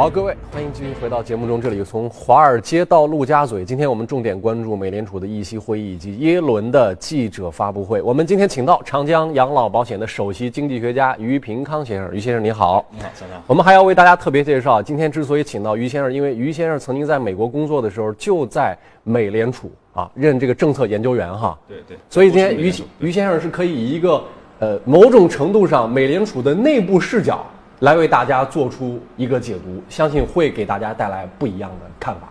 好，各位，欢迎继续回到节目中。这里从华尔街到陆家嘴，今天我们重点关注美联储的议息会议以及耶伦的记者发布会。我们今天请到长江养老保险的首席经济学家于平康先生。于先生你好，你好，早上好。我们还要为大家特别介绍，今天之所以请到于先生，因为于先生曾经在美国工作的时候就在美联储啊任这个政策研究员哈。对对。所以今天于于先生是可以以一个呃某种程度上美联储的内部视角。来为大家做出一个解读，相信会给大家带来不一样的看法。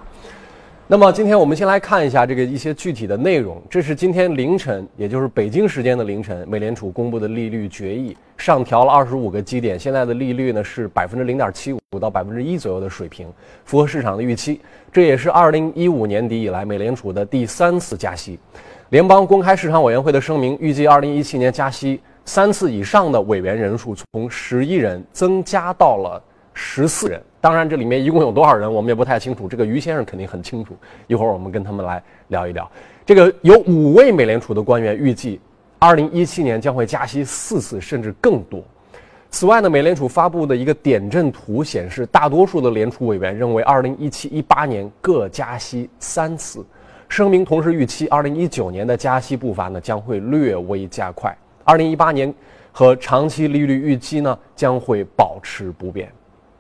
那么，今天我们先来看一下这个一些具体的内容。这是今天凌晨，也就是北京时间的凌晨，美联储公布的利率决议，上调了二十五个基点，现在的利率呢是百分之零点七五到百分之一左右的水平，符合市场的预期。这也是二零一五年底以来美联储的第三次加息。联邦公开市场委员会的声明预计，二零一七年加息。三次以上的委员人数从十一人增加到了十四人。当然，这里面一共有多少人，我们也不太清楚。这个于先生肯定很清楚。一会儿我们跟他们来聊一聊。这个有五位美联储的官员预计，二零一七年将会加息四次，甚至更多。此外呢，美联储发布的一个点阵图显示，大多数的联储委员认为，二零一七、一八年各加息三次。声明同时预期，二零一九年的加息步伐呢将会略微加快。二零一八年和长期利率预期呢将会保持不变。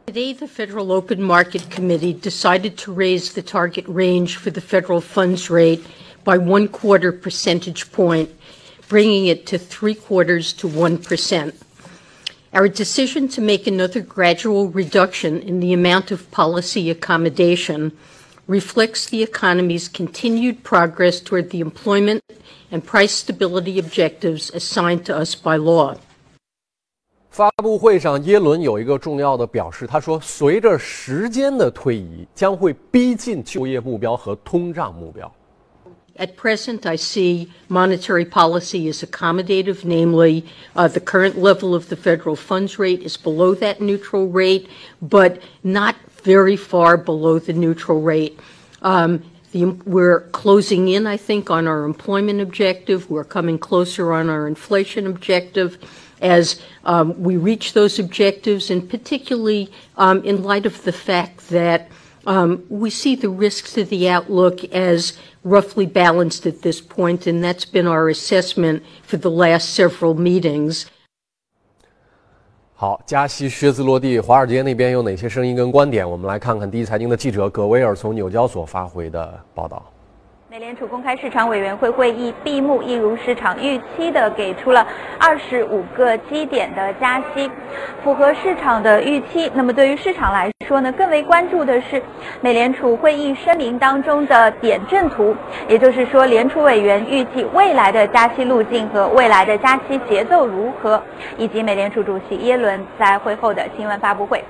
Today, the Federal Open Market Committee decided to raise the target range for the federal funds rate by one quarter percentage point, bringing it to three quarters to one percent. Our decision to make another gradual reduction in the amount of policy accommodation reflects the economy's continued progress toward the employment and price stability objectives assigned to us by law. 发布会上，耶伦有一个重要的表示，他说：“随着时间的推移，将会逼近就业目标和通胀目标。” At present, I see monetary policy as accommodative, namely, uh, the current level of the federal funds rate is below that neutral rate, but not very far below the neutral rate. Um, the, we're closing in, I think, on our employment objective. We're coming closer on our inflation objective as um, we reach those objectives, and particularly um, in light of the fact that um, we see the risks to the outlook as roughly balanced at this point, and that's been our assessment for the last several meetings. 好，加息靴子落地，华尔街那边有哪些声音跟观点？我们来看看第一财经的记者葛威尔从纽交所发回的报道。美联储公开市场委员会会议闭幕，一如市场预期的给出了二十五个基点的加息，符合市场的预期。那么对于市场来说呢，更为关注的是美联储会议声明当中的点阵图，也就是说联储委员预计未来的加息路径和未来的加息节奏如何，以及美联储主席耶伦在会后的新闻发布会。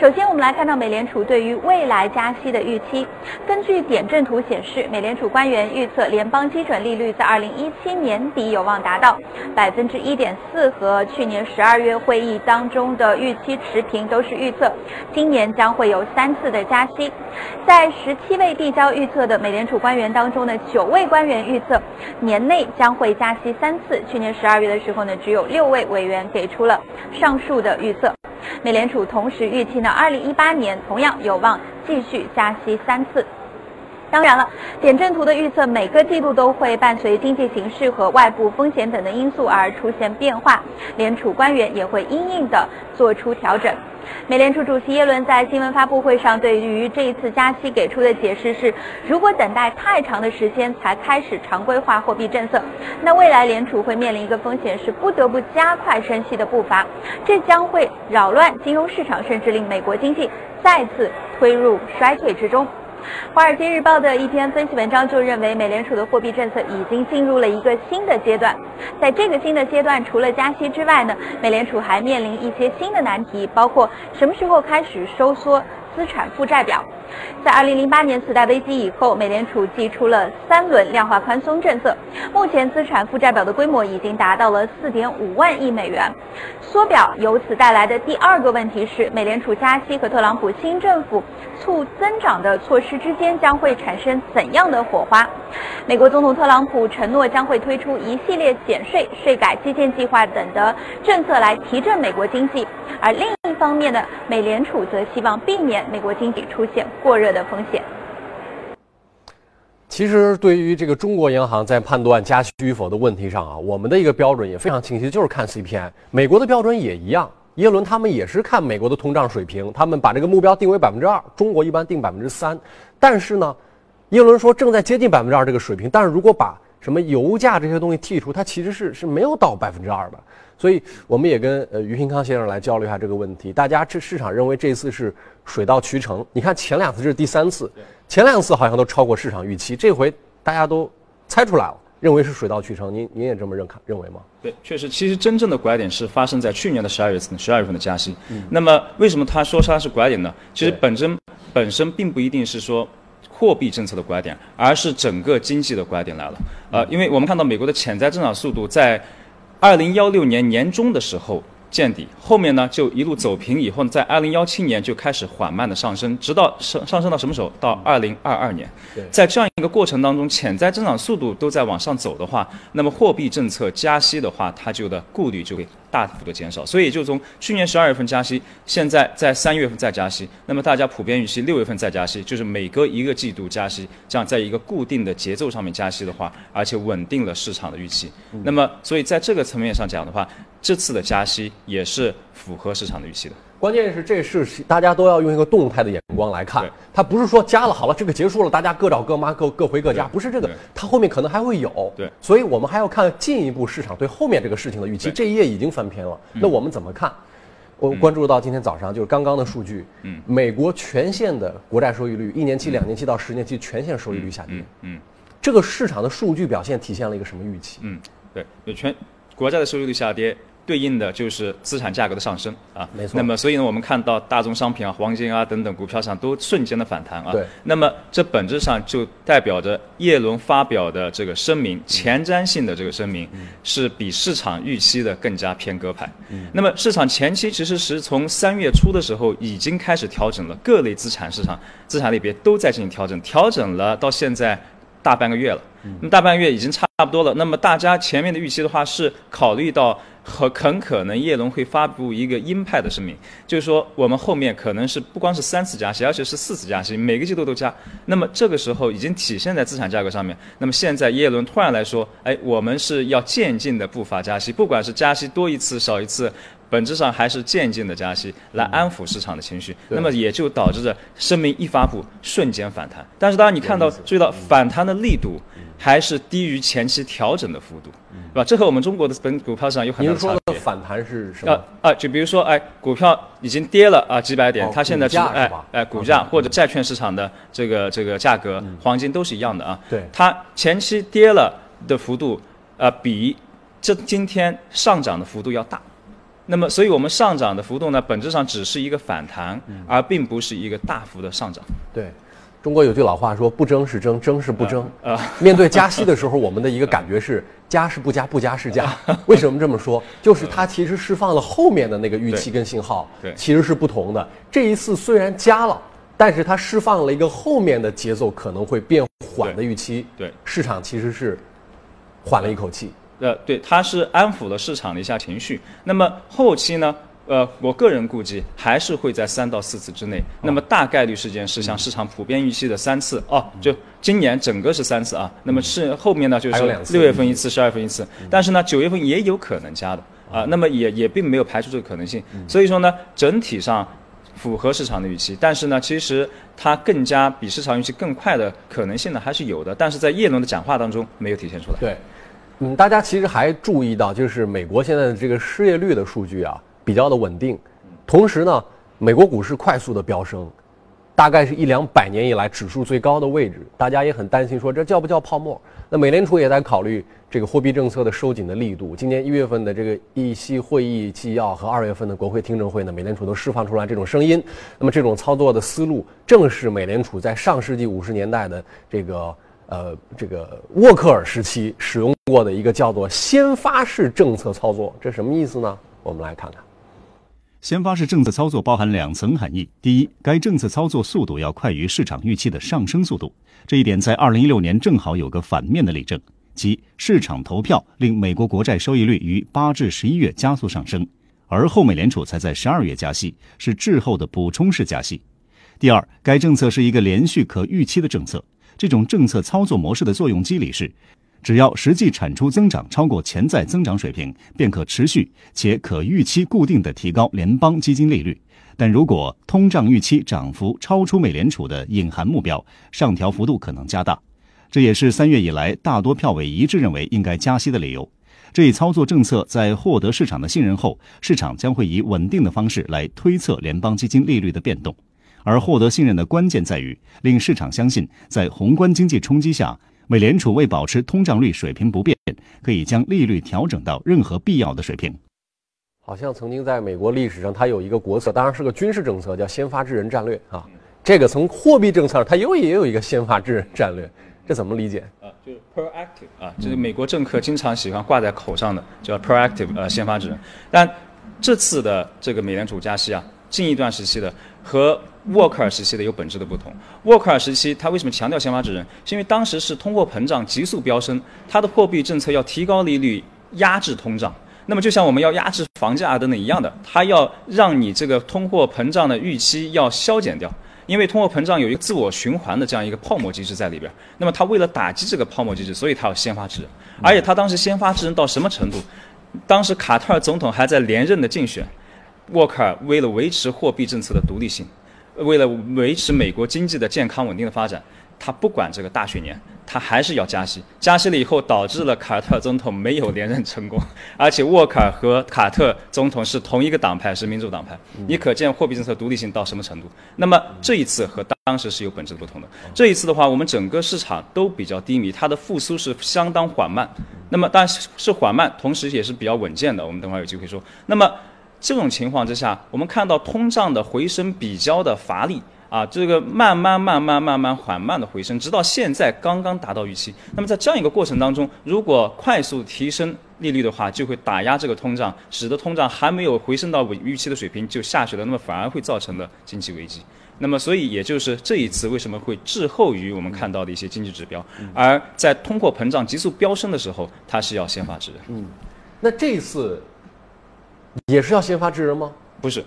首先，我们来看到美联储对于未来加息的预期。根据点阵图显示，美联储官员预测联邦基准利率在二零一七年底有望达到百分之一点四，和去年十二月会议当中的预期持平，都是预测今年将会有三次的加息。在十七位递交预测的美联储官员当中呢，九位官员预测年内将会加息三次。去年十二月的时候呢，只有六位委员给出了上述的预测。美联储同时预期呢，二零一八年同样有望继续加息三次。当然了，点阵图的预测每个季度都会伴随经济形势和外部风险等的因素而出现变化，联储官员也会因应的做出调整。美联储主席耶伦在新闻发布会上对于这一次加息给出的解释是：如果等待太长的时间才开始常规化货币政策，那未来联储会面临一个风险是不得不加快升息的步伐，这将会扰乱金融市场，甚至令美国经济再次推入衰退之中。《华尔街日报》的一篇分析文章就认为，美联储的货币政策已经进入了一个新的阶段。在这个新的阶段，除了加息之外呢，美联储还面临一些新的难题，包括什么时候开始收缩资产负债表，在2008年次贷危机以后，美联储祭出了三轮量化宽松政策，目前资产负债表的规模已经达到了4.5万亿美元。缩表由此带来的第二个问题是，美联储加息和特朗普新政府促增长的措施之间将会产生怎样的火花？美国总统特朗普承诺将会推出一系列减税、税改、基建计划等的政策来提振美国经济，而另一方面呢，美联储则希望避免美国经济出现过热的风险。其实，对于这个中国银行在判断加息与否的问题上啊，我们的一个标准也非常清晰，就是看 CPI。美国的标准也一样，耶伦他们也是看美国的通胀水平，他们把这个目标定为百分之二，中国一般定百分之三。但是呢，耶伦说正在接近百分之二这个水平，但是如果把什么油价这些东西剔除，它其实是是没有到百分之二的。所以我们也跟呃于平康先生来交流一下这个问题。大家这市场认为这次是水到渠成，你看前两次这是第三次，前两次好像都超过市场预期，这回大家都猜出来了，认为是水到渠成。您您也这么认看认为吗？对，确实，其实真正的拐点是发生在去年的十二月份，十二月份的加息。那么为什么他说它是拐点呢？其实本身本身并不一定是说货币政策的拐点，而是整个经济的拐点来了。呃，因为我们看到美国的潜在增长速度在。二零幺六年年中的时候见底，后面呢就一路走平，以后在二零幺七年就开始缓慢的上升，直到上上升到什么时候？到二零二二年。在这样一个过程当中，潜在增长速度都在往上走的话，那么货币政策加息的话，它就的顾虑就会。大幅的减少，所以就从去年十二月份加息，现在在三月份再加息，那么大家普遍预期六月份再加息，就是每隔一个季度加息，这样在一个固定的节奏上面加息的话，而且稳定了市场的预期。那么，所以在这个层面上讲的话，这次的加息也是符合市场的预期的。关键是这是大家都要用一个动态的眼光来看，它不是说加了好了，这个结束了，大家各找各妈，各各回各家，不是这个，它后面可能还会有。对，所以我们还要看进一步市场对后面这个事情的预期。这一页已经翻篇了，那我们怎么看？我关注到今天早上就是刚刚的数据，嗯，美国全线的国债收益率，一年期、两年期到十年期全线收益率下跌，嗯，这个市场的数据表现体现了一个什么预期？嗯，对，有全国债的收益率下跌。对应的就是资产价格的上升啊，没错。那么，所以呢，我们看到大宗商品啊、黄金啊等等股票上都瞬间的反弹啊。对。那么，这本质上就代表着叶伦发表的这个声明，前瞻性的这个声明，是比市场预期的更加偏鸽派。嗯。那么，市场前期其实是从三月初的时候已经开始调整了，各类资产市场、资产类别都在进行调整，调整了到现在大半个月了。嗯。那么大半个月已经差不多了。那么大家前面的预期的话是考虑到。和很可能耶伦会发布一个鹰派的声明，就是说我们后面可能是不光是三次加息，而且是四次加息，每个季度都加。那么这个时候已经体现在资产价格上面。那么现在耶伦突然来说，哎，我们是要渐进的步伐加息，不管是加息多一次少一次，本质上还是渐进的加息来安抚市场的情绪。那么也就导致着声明一发布瞬间反弹。但是当然你看到注意到反弹的力度。还是低于前期调整的幅度，是吧？这和我们中国的本股票市场有很大差别。您说的反弹是什么？啊，就比如说，哎，股票已经跌了啊几百点，它现在是哎哎股价或者债券市场的这个这个价格，黄金都是一样的啊。对，它前期跌了的幅度，呃，比这今天上涨的幅度要大。那么，所以我们上涨的幅度呢，本质上只是一个反弹，而并不是一个大幅的上涨。对。中国有句老话说：“不争是争，争是不争。”啊，面对加息的时候，我们的一个感觉是加是不加，不加是加。为什么这么说？就是它其实释放了后面的那个预期跟信号，对，其实是不同的。这一次虽然加了，但是它释放了一个后面的节奏可能会变缓的预期，对，市场其实是缓了一口气。呃，对，它是安抚了市场的一下情绪。那么后期呢？呃，我个人估计还是会在三到四次之内。那么大概率事件是像市场普遍预期的三次哦，就今年整个是三次啊。那么是后面呢，就是六月份一次，十二月份一次。但是呢，九月份也有可能加的啊。那么也也并没有排除这个可能性。所以说呢，整体上符合市场的预期。但是呢，其实它更加比市场预期更快的可能性呢还是有的。但是在叶伦的讲话当中没有体现出来。对，嗯，大家其实还注意到，就是美国现在的这个失业率的数据啊。比较的稳定，同时呢，美国股市快速的飙升，大概是一两百年以来指数最高的位置，大家也很担心，说这叫不叫泡沫？那美联储也在考虑这个货币政策的收紧的力度。今年一月份的这个议息会议纪要和二月份的国会听证会呢，美联储都释放出来这种声音。那么这种操作的思路，正是美联储在上世纪五十年代的这个呃这个沃克尔时期使用过的一个叫做先发式政策操作。这什么意思呢？我们来看看。先发式政策操作包含两层含义：第一，该政策操作速度要快于市场预期的上升速度，这一点在二零一六年正好有个反面的例证，即市场投票令美国国债收益率于八至十一月加速上升，而后美联储才在十二月加息，是滞后的补充式加息。第二，该政策是一个连续可预期的政策，这种政策操作模式的作用机理是。只要实际产出增长超过潜在增长水平，便可持续且可预期固定的提高联邦基金利率。但如果通胀预期涨幅超出美联储的隐含目标，上调幅度可能加大。这也是三月以来大多票委一致认为应该加息的理由。这一操作政策在获得市场的信任后，市场将会以稳定的方式来推测联邦基金利率的变动。而获得信任的关键在于令市场相信，在宏观经济冲击下。美联储为保持通胀率水平不变，可以将利率调整到任何必要的水平。好像曾经在美国历史上，它有一个国策，当然是个军事政策，叫先发制人战略啊。这个从货币政策上，它又也有一个先发制人战略，这怎么理解？啊，就是 proactive 啊，就是美国政客经常喜欢挂在口上的，叫 proactive 呃先发制人。但这次的这个美联储加息啊，近一段时期的和。沃克尔时期的有本质的不同。沃克尔时期，他为什么强调先发制人？是因为当时是通货膨胀急速飙升，他的货币政策要提高利率压制通胀。那么就像我们要压制房价等等一样的，他要让你这个通货膨胀的预期要消减掉，因为通货膨胀有一个自我循环的这样一个泡沫机制在里边。那么他为了打击这个泡沫机制，所以他要先发制人。而且他当时先发制人到什么程度？当时卡特尔总统还在连任的竞选，沃克尔为了维持货币政策的独立性。为了维持美国经济的健康稳定的发展，他不管这个大选年，他还是要加息。加息了以后，导致了卡特总统没有连任成功，而且沃克尔和卡特总统是同一个党派，是民主党派。你可见货币政策独立性到什么程度？那么这一次和当时是有本质不同的。这一次的话，我们整个市场都比较低迷，它的复苏是相当缓慢。那么但是是缓慢，同时也是比较稳健的。我们等会儿有机会说。那么。这种情况之下，我们看到通胀的回升比较的乏力啊，这个慢慢慢慢慢慢缓慢的回升，直到现在刚刚达到预期。那么在这样一个过程当中，如果快速提升利率的话，就会打压这个通胀，使得通胀还没有回升到预期的水平就下去了，那么反而会造成了经济危机。那么所以也就是这一次为什么会滞后于我们看到的一些经济指标，而在通货膨胀急速飙升的时候，它是要先发制人。嗯，那这一次。也是要先发制人吗？不是，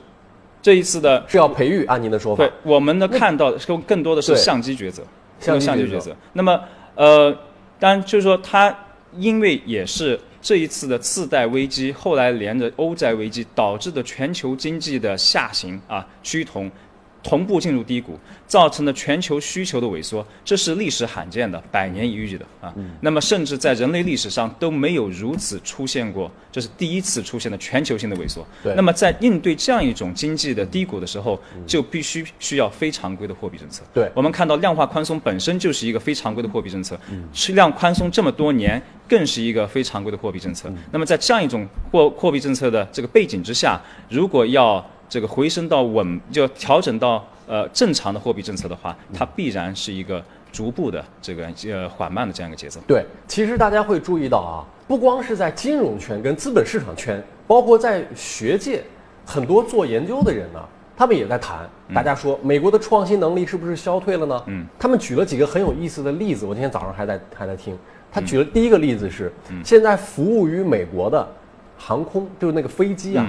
这一次的是要培育。按您的说法，对，我们的看到更更多的是相机抉择，相机抉择。那么，呃，当然就是说，它因为也是这一次的次贷危机，后来连着欧债危机导致的全球经济的下行啊趋同。同步进入低谷，造成了全球需求的萎缩，这是历史罕见的、百年一遇的啊。那么，甚至在人类历史上都没有如此出现过，这是第一次出现的全球性的萎缩。那么，在应对这样一种经济的低谷的时候，就必须需要非常规的货币政策。对我们看到，量化宽松本身就是一个非常规的货币政策，是量宽松这么多年，更是一个非常规的货币政策。那么，在这样一种货货币政策的这个背景之下，如果要这个回升到稳，就调整到呃正常的货币政策的话，它必然是一个逐步的这个呃缓慢的这样一个节奏。对，其实大家会注意到啊，不光是在金融圈跟资本市场圈，包括在学界，很多做研究的人呢，他们也在谈。大家说美国的创新能力是不是消退了呢？嗯，他们举了几个很有意思的例子，我今天早上还在还在听。他举了第一个例子是，现在服务于美国的航空，就是那个飞机啊，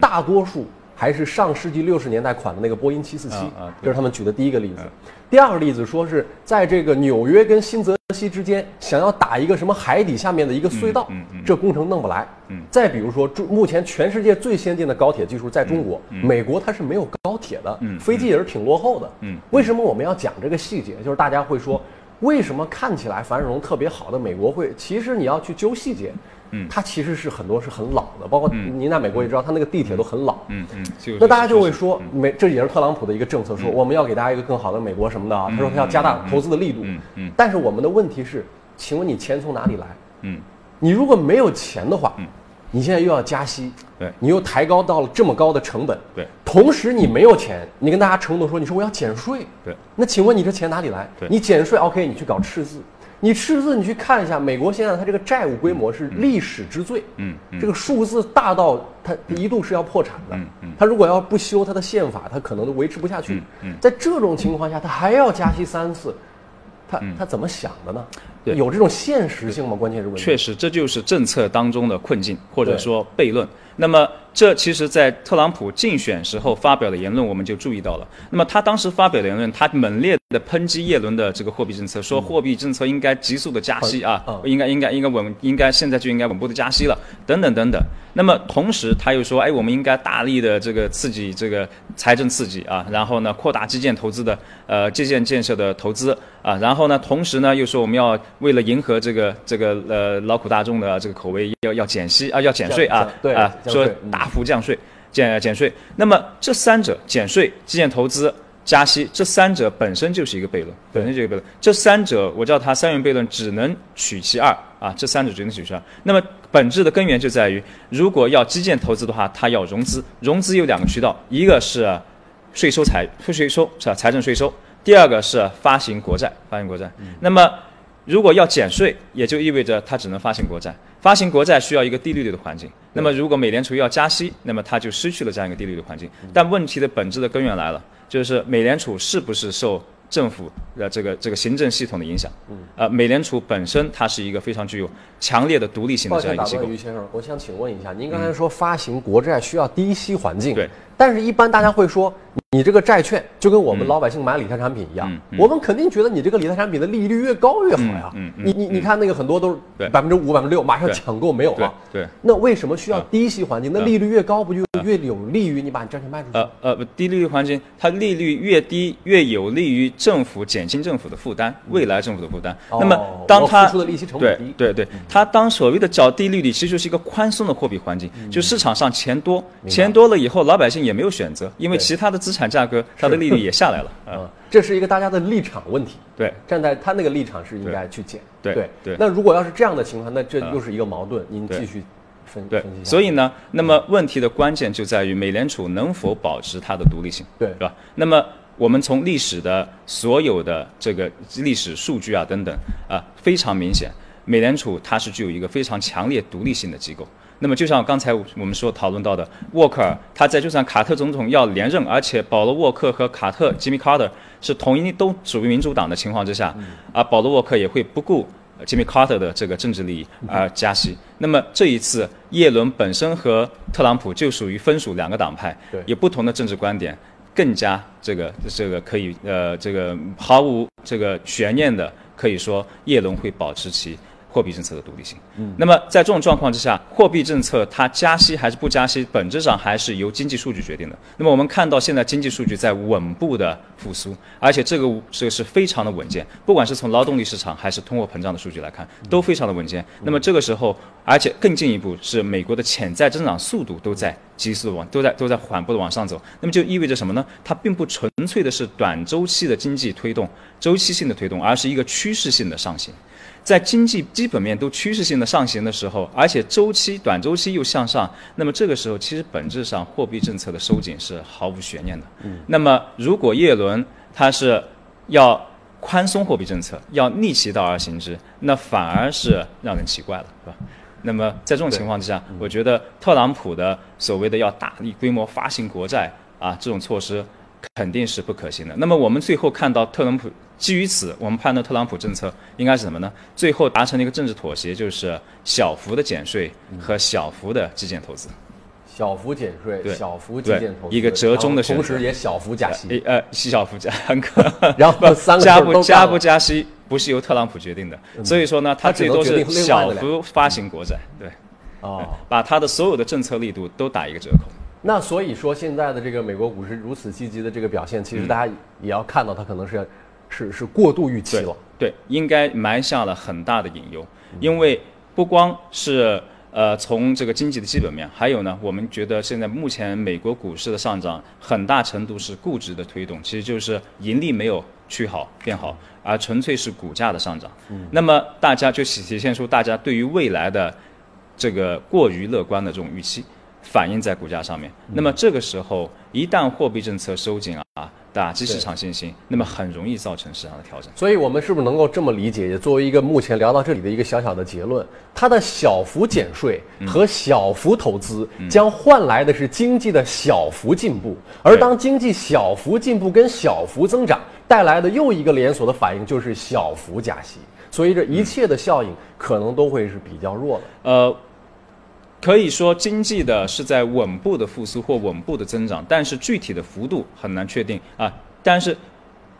大多数。还是上世纪六十年代款的那个波音七四七，这是他们举的第一个例子。第二个例子说是在这个纽约跟新泽西之间想要打一个什么海底下面的一个隧道，这工程弄不来。再比如说，目前全世界最先进的高铁技术在中国，美国它是没有高铁的，飞机也是挺落后的。为什么我们要讲这个细节？就是大家会说，为什么看起来繁荣特别好的美国会，其实你要去揪细节。嗯它其实是很多是很老的，包括您在美国也知道，它那个地铁都很老。嗯嗯，那大家就会说，美这也是特朗普的一个政策，说我们要给大家一个更好的美国什么的啊。他说他要加大投资的力度。嗯嗯但是我们的问题是，请问你钱从哪里来？嗯你如果没有钱的话，你现在又要加息，对。你又抬高到了这么高的成本，对，同时你没有钱，你跟大家承诺说，你说我要减税，对，那请问你这钱哪里来？对。你减税 OK，你去搞赤字，你赤字你去看一下，美国现在它这个债务规模是历史之最，嗯嗯。这个数字大到它一度是要破产的，嗯嗯。它如果要不修它的宪法，它可能都维持不下去，嗯嗯。在这种情况下，它还要加息三次，他他怎么想的呢？有这种现实性吗？关键是问题。确实，这就是政策当中的困境，或者说悖论。那么，这其实，在特朗普竞选时候发表的言论，我们就注意到了。那么，他当时发表的言论，他猛烈的抨击耶伦的这个货币政策，说货币政策应该急速的加息啊，嗯应该应该应该稳，应该现在就应该稳步的加息了，等等等等。那么，同时他又说，哎，我们应该大力的这个刺激这个财政刺激啊，然后呢，扩大基建投资的呃基建建设的投资啊，然后呢，同时呢，又说我们要为了迎合这个这个呃劳苦大众的这个口味，要要减息啊，要减税啊，对啊，说大幅降税、减减税。那么这三者减税、基建投资、加息，这三者本身就是一个悖论，本身就是一个悖论。这三者我叫它三元悖论，只能取其二啊，这三者只能取其二。那么本质的根源就在于，如果要基建投资的话，它要融资，融资有两个渠道，一个是税收财税收是吧？财政税收。第二个是发行国债，发行国债。那么如果要减税，也就意味着它只能发行国债。发行国债需要一个低利率的环境。那么如果美联储要加息，那么它就失去了这样一个低利率的环境。但问题的本质的根源来了，就是美联储是不是受政府的这个这个行政系统的影响？呃，美联储本身它是一个非常具有强烈的独立性的这样一个机构断。于先生，我想请问一下，您刚才说发行国债需要低息环境，对，但是一般大家会说，你这个债券就跟我们老百姓买理财产品一样嗯，嗯。我们肯定觉得你这个理财产品的利率越高越好呀。嗯嗯嗯你你你看那个很多都是百分之五、百分之六，马上抢购没有了。对对。那为什么需要嗯。低息环境？那利率越高，不就越有利于你把你债券卖出去？呃呃，不低利率环境，它利率越低，越有利于政府减轻政府的负担，未来政府的负担。哦那么，当它付出的利息成本低。对对对，它当所谓的较低利率，其实就是一个宽松的货币环境，就市场上钱多，钱多了以后，老百姓也没有选择，因为其他的资产价格，它的利率也下来了。啊，嗯，这是一个大家的立场问题。对站在他那个立场是应该去减。对对对那如果要是这样的情况，那这啊又是一个矛盾。您继续分对分析。所以呢，那么问题的关键就在于美联储能否保持它的独立性，对是吧？那么我们从历史的所有的这个历史数据啊等等啊，非常明显，美联储它是具有一个非常强烈独立性的机构。那么就像刚才我们说讨论到的，沃克尔，他在就算卡特总统要连任，而且保罗沃克和卡特 Jimmy Carter 是同一都属于民主党的情况之下，啊，保罗沃克也会不顾 Jimmy Carter 的这个政治利益而加息。那么这一次，耶伦本身和特朗普就属于分属两个党派，有不同的政治观点，更加这个这个可以呃这个毫无这个悬念的可以说耶伦会保持其。货币政策的独立性。嗯，那么在这种状况之下，货币政策它加息还是不加息，本质上还是由经济数据决定的。那么我们看到现在经济数据在稳步的复苏，而且这个这个是非常的稳健，不管是从劳动力市场还是通货膨胀的数据来看，都非常的稳健。那么这个时候，而且更进一步是美国的潜在增长速度都在急速往都在都在缓步的往上走。那么就意味着什么呢？它并不纯粹的是短周期的经济推动、周期性的推动，而是一个趋势性的上行。在经济基本面都趋势性的上行的时候，而且周期短周期又向上，那么这个时候其实本质上货币政策的收紧是毫无悬念的。嗯，那么如果耶伦他是要宽松货币政策，要逆其道而行之，那反而是让人奇怪了，是吧？那么在这种情况之下，我觉得特朗普的所谓的要大力规模发行国债啊这种措施肯定是不可行的。那么我们最后看到特朗普基于此，我们判断特朗普政策应该是什么呢？最后达成了一个政治妥协，就是小幅的减税和小幅的基建投资。小幅减税，对小幅基建投资，一个折中的选择同时也小幅加息。呃，小幅加三个，然后三个加不加不加息不是由特朗普决定的，所以说呢，他最多是小幅发行国债，对，哦，把他的所有的政策力度都打一个折扣。那所以说现在的这个美国股市如此积极的这个表现，嗯其实大家也要看到它可能是是是过度预期了。对，应该埋下了很大的隐忧，因为不光是呃，从这个经济的基本面，还有呢，我们觉得现在目前美国股市的上涨，很大程度是估值的推动，其实就是盈利没有趋好变好，而纯粹是股价的上涨。那么大家就体现出大家对于未来的这个过于乐观的这种预期，反映在股价上面。那么这个时候，一旦货币政策收紧啊，打击市场信心，那么很容易造成市场的调整。所以，我们是不是能够这么理解？也作为一个目前聊到这里的一个小小的结论，它的小幅减税和小幅投资，将换来的是经济的小幅进步。而当经济小幅进步跟小幅增长带来的又一个连锁的反应，就是小幅加息。所以，这一切的效应可能都会是比较弱的。呃，可以说经济的是在稳步的复苏或稳步的增长，但是具体的幅度很难确定啊。但是，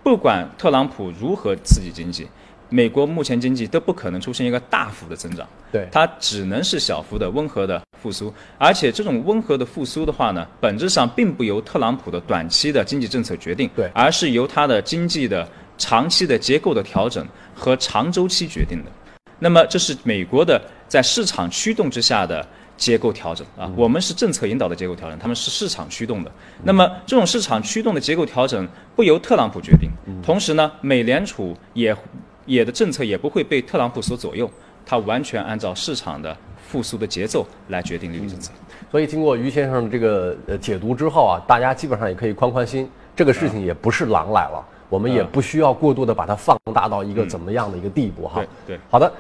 不管特朗普如何刺激经济，美国目前经济都不可能出现一个大幅的增长，对它只能是小幅的温和的复苏。而且这种温和的复苏的话呢，本质上并不由特朗普的短期的经济政策决定，对而是由他的经济的长期的结构的调整和长周期决定的。那么这是美国的在市场驱动之下的结构调整啊，我们是政策引导的结构调整，他们是市场驱动的。那么这种市场驱动的结构调整不由特朗普决定，同时呢，美联储也也的政策也不会被特朗普所左右，它完全按照市场的复苏的节奏来决定利率政策。所以，经过于先生的这个呃解读之后啊，大家基本上也可以宽宽心，这个事情也不是狼来了，我们也嗯不需要过度的把它放大到一个怎么样的一个地步哈。对对好的。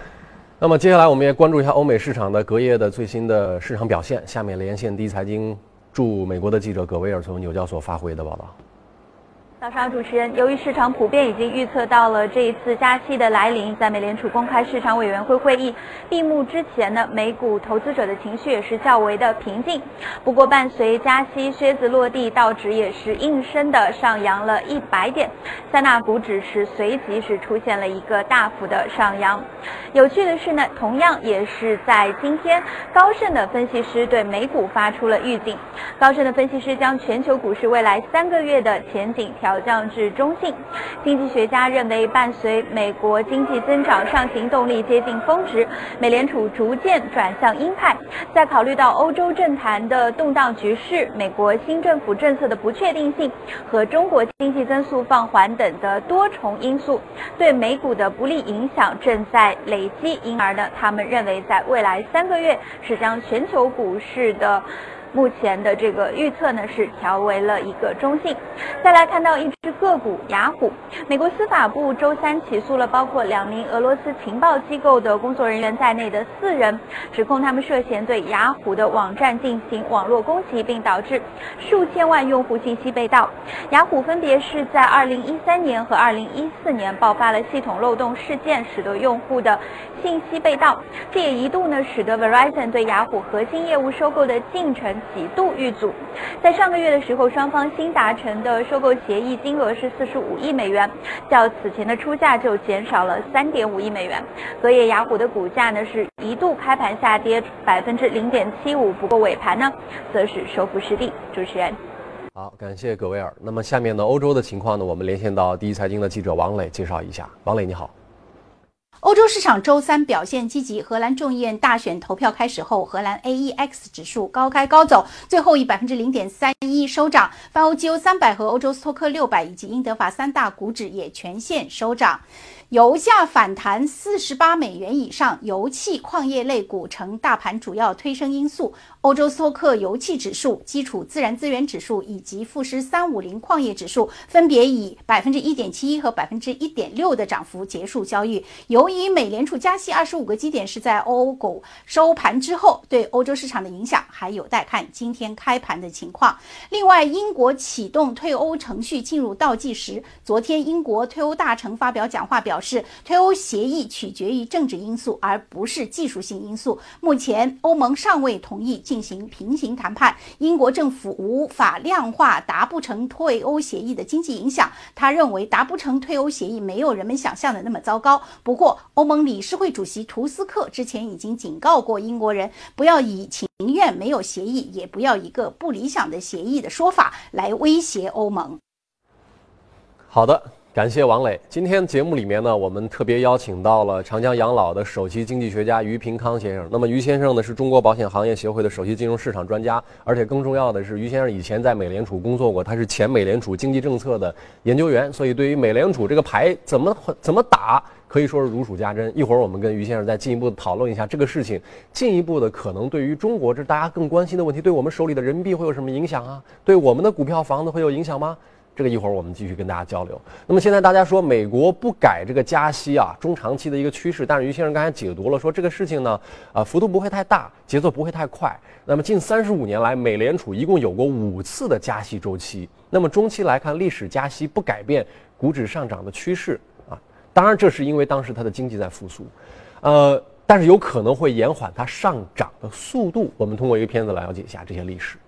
那么接下来我们也关注一下欧美市场的隔夜的最新的市场表现。下面连线第一财经驻美国的记者葛威尔从纽交所发回的报道。早上，主持人，由于市场普遍已经预测到了这一次加息的来临，在美联储公开市场委员会会议闭幕之前呢，美股投资者的情绪也是较为的平静。不过，伴随加息靴子落地，道指也是应声的上扬了一百点，三大股指是随即是出现了一个大幅的上扬。有趣的是呢，同样也是在今天，高盛的分析师对美股发出了预警。高盛的分析师将全球股市未来三个月的前景调调降至中性。经济学家认为，伴随美国经济增长上行动力接近峰值，美联储逐渐转向鹰派。在考虑到欧洲政坛的动荡局势、美国新政府政策的不确定性和中国经济增速放缓等的多重因素，对美股的不利影响正在累积，因而呢，他们认为在未来三个月是将全球股市的。目前的这个预测呢是调为了一个中性。再来看到一只个股雅虎，美国司法部周三起诉了包括两名俄罗斯情报机构的工作人员在内的四人，指控他们涉嫌对雅虎的网站进行网络攻击，并导致数千万用户信息被盗。雅虎分别是在2013年和2014年爆发了系统漏洞事件，使得用户的信息被盗，这也一度呢使得 Verizon 对雅虎核心业务收购的进程几度遇阻。在上个月的时候，双方新达成的收购协议金额是四十五亿美元，较此前的出价就减少了三点五亿美元。隔夜雅虎的股价呢是一度开盘下跌百分之零点七五不过尾盘呢则是收复失地。主持人。好，感谢葛威尔。那么下面呢，欧洲的情况呢，我们连线到第一财经的记者王磊介绍一下。王磊，你好。欧洲市场周三表现积极，荷兰众议院大选投票开始后，荷兰 AEX 指数高开高走，最后以百分之零点三一收涨。泛欧绩优三百和欧洲斯托克六百以及英德法三大股指也全线收涨。油价反弹四十八美元以上，油气、矿业类股成大盘主要推升因素。欧洲斯托克油气指数、基础自然资源指数以及富时三五零矿业指数分别以百分之一点七一和百分之一点六的涨幅结束交易。由于美联储加息二十五个基点是在欧股收盘之后，对欧洲市场的影响还有待看今天开盘的情况。另外，英国启动退欧程序进入倒计时。昨天，英国退欧大臣发表讲话表。表示，退欧协议取决于政治因素，而不是技术性因素。目前，欧盟尚未同意进行平行谈判，英国政府无法量化达不成退欧协议的经济影响。他认为，达不成退欧协议没有人们想象的那么糟糕。不过，欧盟理事会主席图斯克之前已经警告过英国人，不要以情愿没有协议，也不要一个不理想的协议的说法来威胁欧盟。好的。感谢王磊。今天节目里面呢，我们特别邀请到了长江养老的首席经济学家于平康先生。那么于先生呢，是中国保险行业协会的首席金融市场专家，而且更重要的是，于先生以前在美联储工作过，他是前美联储经济政策的研究员，所以对于美联储这个牌怎么怎么打，可以说是如数家珍。一会儿我们跟于先生再进一步讨论一下这个事情，进一步的可能对于中国这大家更关心的问题，对我们手里的人民币会有什么影响啊？对我们的股票、房子会有影响吗？这个一会儿我们继续跟大家交流。那么现在大家说美国不改这个加息啊，中长期的一个趋势。但是于先生刚才解读了，说这个事情呢，呃幅度不会太大，节奏不会太快。那么近三十五年来，美联储一共有过五次的加息周期。那么中期来看，历史加息不改变股指上涨的趋势啊。当然，这是因为当时它的经济在复苏，呃，但是有可能会延缓它上涨的速度。我们通过一个片子来了解一下这些历史。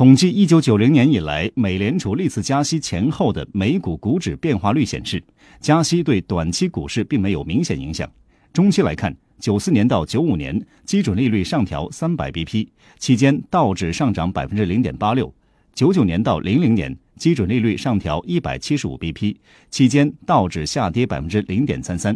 统计一九九零年以来美联储历次加息前后的美股股指变化率显示，加息对短期股市并没有明显影响。中期来看，九四年到九五年基准利率上调三百 BP 期间，道指上涨百分之零点八六；九九年到零零年基准利率上调一百七十五 BP 期间，道指下跌百分之零点三三；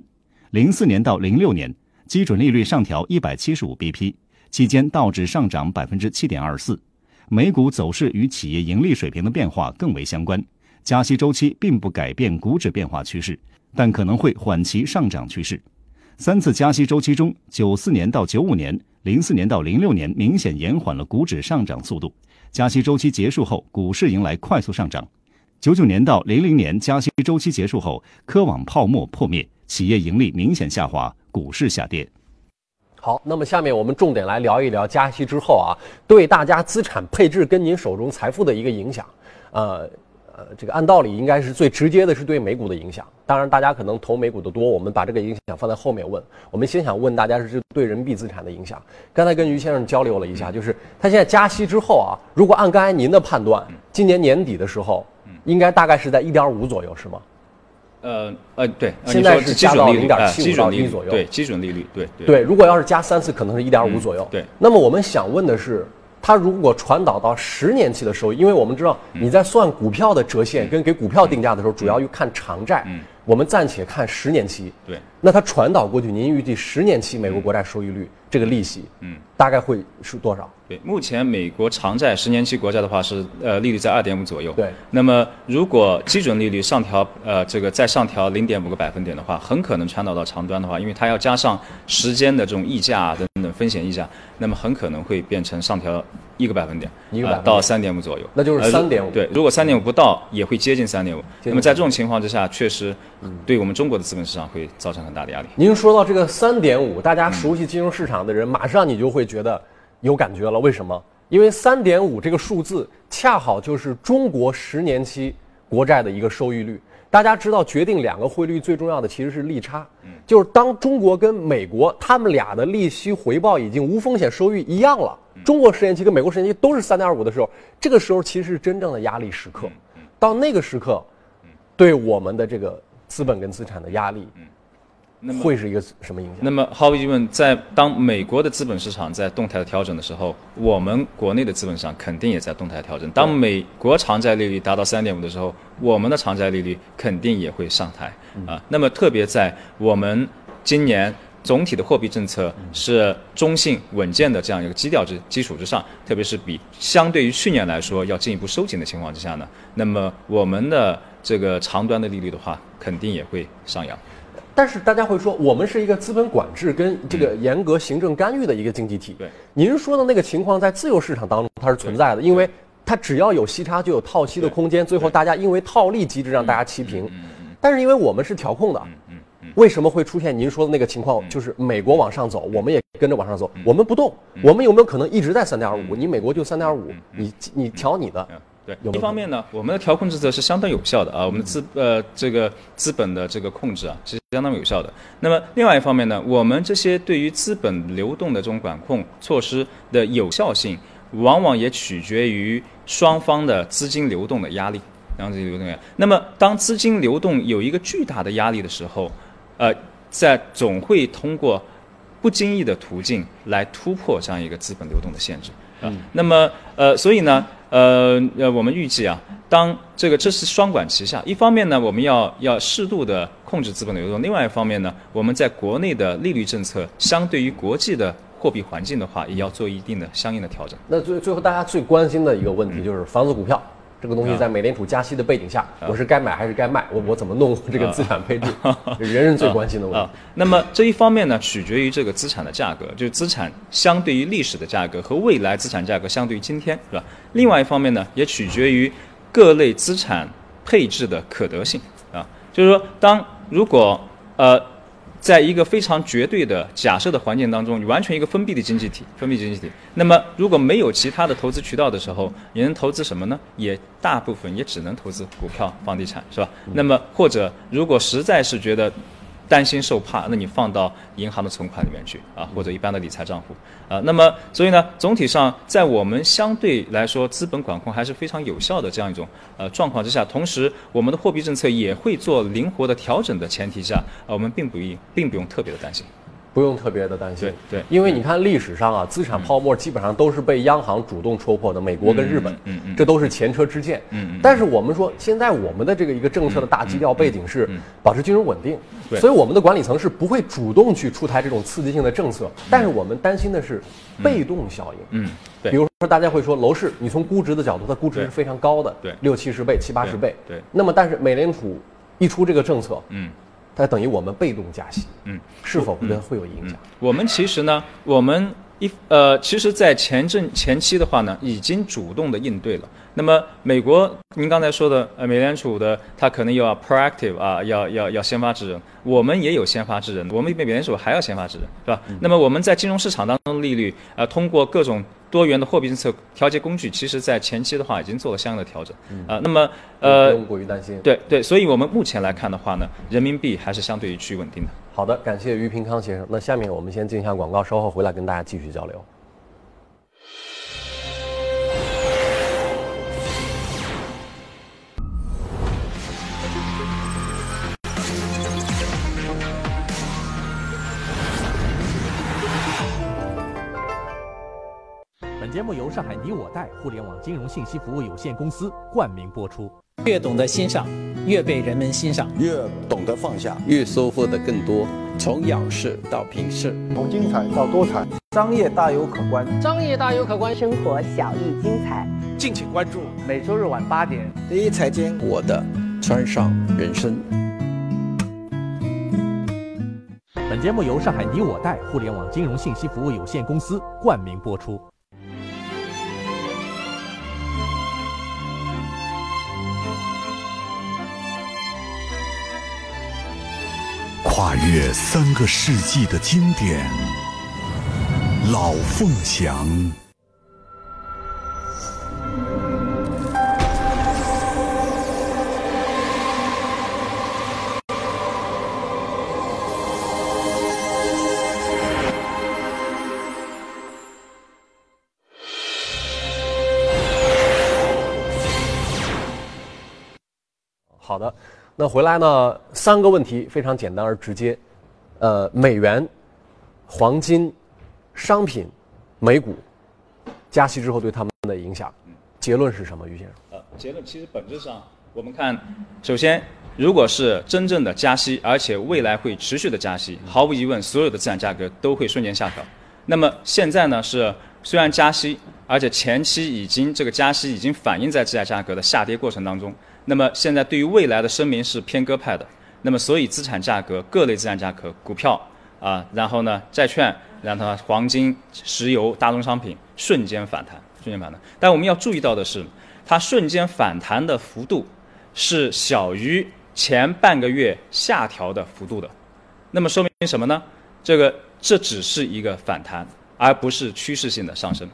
零四年到零六年基准利率上调一百七十五 BP 期间，道指上涨百分之七点二四。美股走势与企业盈利水平的变化更为相关，加息周期并不改变股指变化趋势，但可能会缓其上涨趋势。三次加息周期中，九四年到九五年、零四年到零六年明显延缓了股指上涨速度。加息周期结束后，股市迎来快速上涨。九九年到零零年加息周期结束后，科网泡沫破灭，企业盈利明显下滑，股市下跌。好，那么下面我们重点来聊一聊加息之后啊，对大家资产配置跟您手中财富的一个影响。呃呃，这个按道理应该是最直接的是对美股的影响。当然，大家可能投美股的多，我们把这个影响放在后面问。我们先想问大家是对人民币资产的影响。刚才跟于先生交流了一下，就是他现在加息之后啊，如果按刚才您的判断，今年年底的时候，应该大概是在一点五左右，是吗？呃呃，对，现在是加到零点七五到一左右，对，基准利率，对对。如果要是加三次，可能是一点五左右。对。那么我们想问的是，它如果传导到十年期的收益，因为我们知道你在算股票的折现跟给股票定价的时候，主要要看长债。嗯。我们暂且看十年期。对。那它传导过去，您预计十年期美国国债收益率这个利息，嗯，大概会是多少？对，目前美国长债十年期国债的话是呃利率在二点五左右。对。那么如果基准利率上调呃这个再上调零点五个百分点的话，很可能传导到长端的话，因为它要加上时间的这种溢价等等风险溢价，那么很可能会变成上调一个百分点，一个百分到三点五左右。那就是三点五。对，如果三点五不到，也会接近三点五。那么在这种情况之下，确实对我们中国的资本市场会造成很大的压力。您说到这个三点五，大家熟悉金融市场的人，马上你就会觉得有感觉了。为什么？因为三点五这个数字恰好就是中国十年期国债的一个收益率。大家知道，决定两个汇率最重要的其实是利差，就是当中国跟美国他们俩的利息回报已经无风险收益一样了，中国十年期跟美国十年期都是三点二五的时候，这个时候其实是真正的压力时刻。到那个时刻，对我们的这个资本跟资产的压力。会是一个什么影响？那么毫无疑问，在当美国的资本市场在动态的调整的时候，我们国内的资本市场肯定也在动态调整。当美国长债利率达到三点五的时候，我们的长债利率肯定也会上台啊。那么特别在我们今年总体的货币政策是中性稳健的这样一个基调之基础之上，特别是比相对于去年来说要进一步收紧的情况之下呢，那么我们的这个长端的利率的话，肯定也会上扬。但是大家会说，我们是一个资本管制跟这个严格行政干预的一个经济体。对，您说的那个情况在自由市场当中它是存在的，因为它只要有息差就有套息的空间，最后大家因为套利机制让大家齐平。但是因为我们是调控的，为什么会出现您说的那个情况？就是美国往上走，我们也跟着往上走，我们不动，我们有没有可能一直在三点五？你美国就三点五，你你调你的。对，一方面呢，我们的调控政策是相当有效的啊，我们的资呃这个资本的这个控制啊是相当有效的。那么另外一方面呢，我们这些对于资本流动的这种管控措施的有效性，往往也取决于双方的资金流动的压力，然后资金流动压力。那么当资金流动有一个巨大的压力的时候，呃，在总会通过不经意的途径来突破这样一个资本流动的限制嗯。那么呃，所以呢。呃呃，我们预计啊，当这个这是双管齐下，一方面呢，我们要要适度的控制资本流动；另外一方面呢，我们在国内的利率政策相对于国际的货币环境的话，也要做一定的相应的调整。那最最后大家最关心的一个问题就是房子、股票这个东西，在美联储加息的背景下，我是该买还是该卖？我我怎么弄这个资产配置？人人最关心的问题。那么这一方面呢，取决于这个资产的价格，就是资产相对于历史的价格和未来资产价格相对于今天，是吧？另外一方面呢，也取决于。各类资产配置的可得性啊，就是说，当如果呃，在一个非常绝对的假设的环境当中，你完全一个封闭的经济体，封闭经济体，那么如果没有其他的投资渠道的时候，你能投资什么呢？也大部分也只能投资股票、房地产，是吧？那么或者如果实在是觉得。担心受怕，那你放到银行的存款里面去啊，或者一般的理财账户啊。那么，所以呢，总体上在我们相对来说资本管控还是非常有效的这样一种呃状况之下，同时我们的货币政策也会做灵活的调整的前提下，啊，我们并不一并不用特别的担心。不用特别的担心，对，因为你看历史上啊，资产泡沫基本上都是被央行主动戳破的，美国跟日本，嗯嗯，这都是前车之鉴，嗯嗯。但是我们说，现在我们的这个一个政策的大基调背景是保持金融稳定，对，所以我们的管理层是不会主动去出台这种刺激性的政策，但是我们担心的是被动效应，嗯，对。比如说大家会说楼市，你从估值的角度，它估值是非常高的，对，六七十倍、七八十倍，对。那么但是美联储一出这个政策，嗯。它等于我们被动加息，嗯，是否会会有影响？我们其实呢，我们一呃，其实，在前阵前期的话呢，已经主动的应对了。那么，美国您刚才说的，呃，美联储的，它可能要 proactive 啊，要要要先发制人。我们也有先发制人，我们比美联储还要先发制人，是吧？那么我们在金融市场当中的利率，呃，通过各种多元的货币政策调节工具，其实在前期的话已经做了相应的调整，啊，那么呃，不用过于担心。对对，所以我们目前来看的话呢，人民币还是相对于趋于稳定的。好的，感谢于平康先生。那下面我们先进一下广告，稍后回来跟大家继续交流。节目由上海你我贷互联网金融信息服务有限公司冠名播出。越懂得欣赏，越被人们欣赏；越懂得放下，越收获的更多。从仰视到平视，从精彩到多彩，商业大有可观，商业大有可观，生活小亦精彩。敬请关注每周日晚八点，第一财经我的川上人生。本节目由上海你我贷互联网金融信息服务有限公司冠名播出。跨越三个世纪的经典，《老凤祥》。那回来呢？三个问题非常简单而直接，呃，美元、黄金、商品、美股加息之后对他们的影响，结论是什么？于先生？呃，结论其实本质上我们看，首先，如果是真正的加息，而且未来会持续的加息，毫无疑问，所有的资产价格都会瞬间下调。那么现在呢，是虽然加息，而且前期已经这个加息已经反映在资产价格的下跌过程当中。那么现在对于未来的声明是偏鸽派的，那么所以资产价格各类资产价格，股票啊，然后呢债券，然后黄金、石油、大宗商品瞬间反弹，瞬间反弹。但我们要注意到的是，它瞬间反弹的幅度是小于前半个月下调的幅度的。那么说明什么呢？这个这只是一个反弹，而不是趋势性的上升。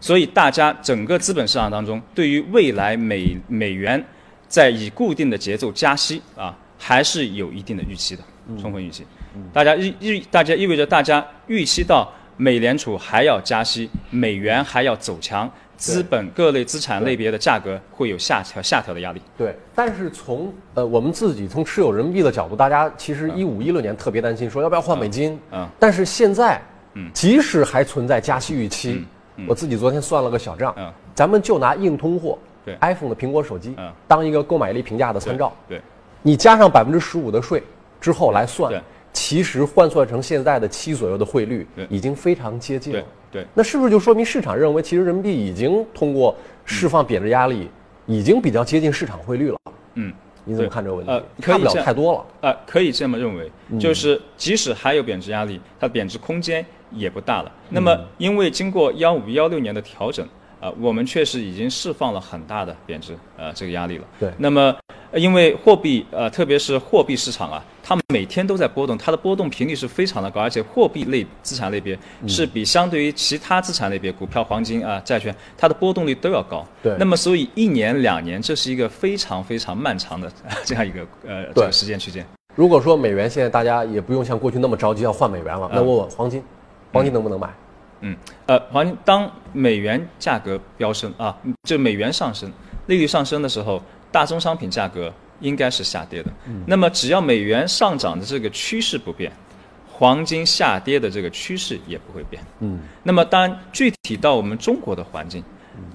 所以大家整个资本市场当中，对于未来美美元。在以固定的节奏加息啊，还是有一定的预期的，充分预期。大家意意，大家意味着大家预期到美联储还要加息，美元还要走强，资本各类资产类别的价格会有下调下调的压力。对，但是从呃我们自己从持有人民币的角度，大家其实一五一六年特别担心，说要不要换美金。嗯。但是现在，嗯，即使还存在加息预期，我自己昨天算了个小账，嗯，咱们就拿硬通货。对，iPhone 的苹果手机嗯。当一个购买力评价的参照，对，你加上百分之十五的税之后来算对，其实换算成现在的七左右的汇率对，已经非常接近了。对。对。那是不是就说明市场认为，其实人民币已经通过释放贬值压力，已经比较接近市场汇率了？嗯，你怎么看这个问题？呃可以看不了这样太多了。呃，可以这么认为，嗯。就是即使还有贬值压力，它贬值空间也不大了。那么嗯，因为经过幺五幺六年的调整，啊、我们确实已经释放了很大的贬值呃这个压力了。对那么，呃因为货币呃，特别是货币市场啊，它每天都在波动，它的波动频率是非常的高，而且货币类资产类别嗯是比相对于其他资产类别，股票、黄金啊、债券，它的波动率都要高。对那么，所以一年两年，这是一个非常非常漫长的 这样一个呃这个时间区间。如果说美元现在大家也不用像过去那么着急要换美元了，那嗯问问黄金，黄金能不能买？嗯，呃，黄金当美元价格飙升啊，就美元上升，利率上升的时候，大宗商品价格应该是下跌的。那么只要美元上涨的这个趋势不变，黄金下跌的这个趋势也不会变。嗯，那么当然具体到我们中国的环境，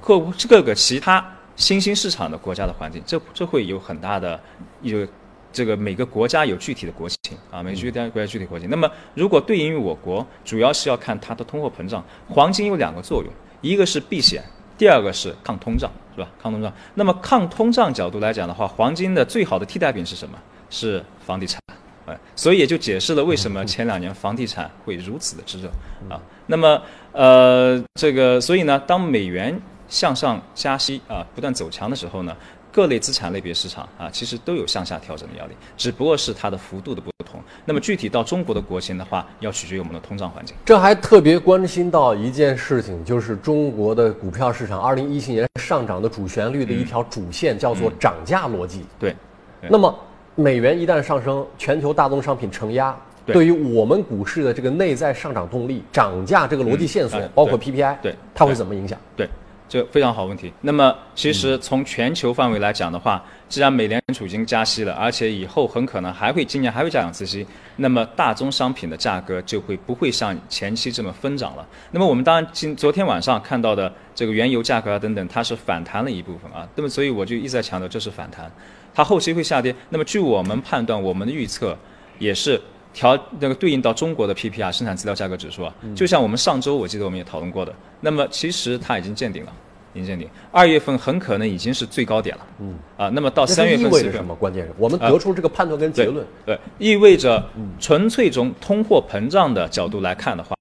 各各个其他新兴市场的国家的环境，这这会有很大的有这个每个国家有具体的国情啊，每个具体国家具体国情。那么如果对应于我国，主要是要看它的通货膨胀。黄金有两个作用，一个是避险，第二个是抗通胀，是吧？抗通胀。那么抗通胀角度来讲的话，黄金的最好的替代品是什么？是房地产。哎，所以也就解释了为什么前两年房地产会如此的炙热啊。那么，呃，这个所以呢，当美元向上加息啊，不断走强的时候呢，各类资产类别市场啊，其实都有向下调整的压力，只不过是它的幅度的不同。那么具体到中国的国情的话，要取决于我们的通胀环境。这还特别关心到一件事情，就是中国的股票市场二零一七年上涨的主旋律的一条主线叫做涨价逻辑。对，对那么美元一旦上升，全球大宗商品承压，对对于我们股市的这个内在上涨动力、涨价这个逻辑线索包括 PPI，对它会怎么影响？对，这非常好问题。那么，其实从全球范围来讲的话，既然美联储已经加息了，而且以后很可能还会今年还会加两次息，那么大宗商品的价格就会不会像前期这么疯涨了。那么我们当然今昨天晚上看到的这个原油价格啊等等，它是反弹了一部分啊。那么所以我就一直在强调这是反弹，它后期会下跌。那么据我们判断，我们的预测也是。调那个对应到中国的 PPI 生产资料价格指数啊，就像我们上周我记得我们也讨论过的，那么其实它已经见顶了，已经见顶。二月份很可能已经是最高点了，嗯啊，那么到三月份四月份意味着什么？关键是我们得出这个判断跟结论。对，意味着纯粹从通货膨胀的角度来看的话，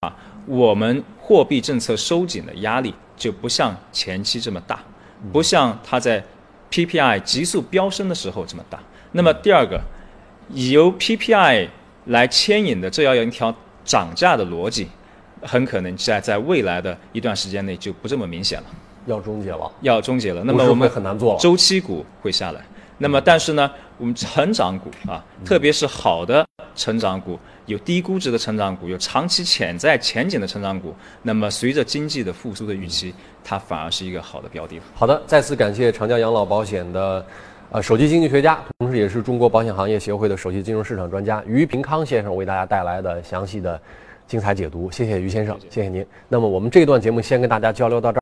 我们货币政策收紧的压力就不像前期这么大，不像它在 PPI 急速飙升的时候这么大。那么第二个，由 PPI 来牵引的这样一条涨价的逻辑，很可能在在未来的一段时间内就不这么明显了。要终结了，要终结了。那么我们会很难做了周期股会下来。那么但是呢，我们成长股啊，特别是好的成长股，有低估值的成长股，有长期潜在前景的成长股，那么随着经济的复苏的预期，它反而是一个好的标的。好的，再次感谢长江养老保险的呃首席经济学家，同时也是中国保险行业协会的首席金融市场专家于平康先生为大家带来的详细的精彩解读。谢谢于先生，谢谢您。那么我们这段节目先跟大家交流到这儿。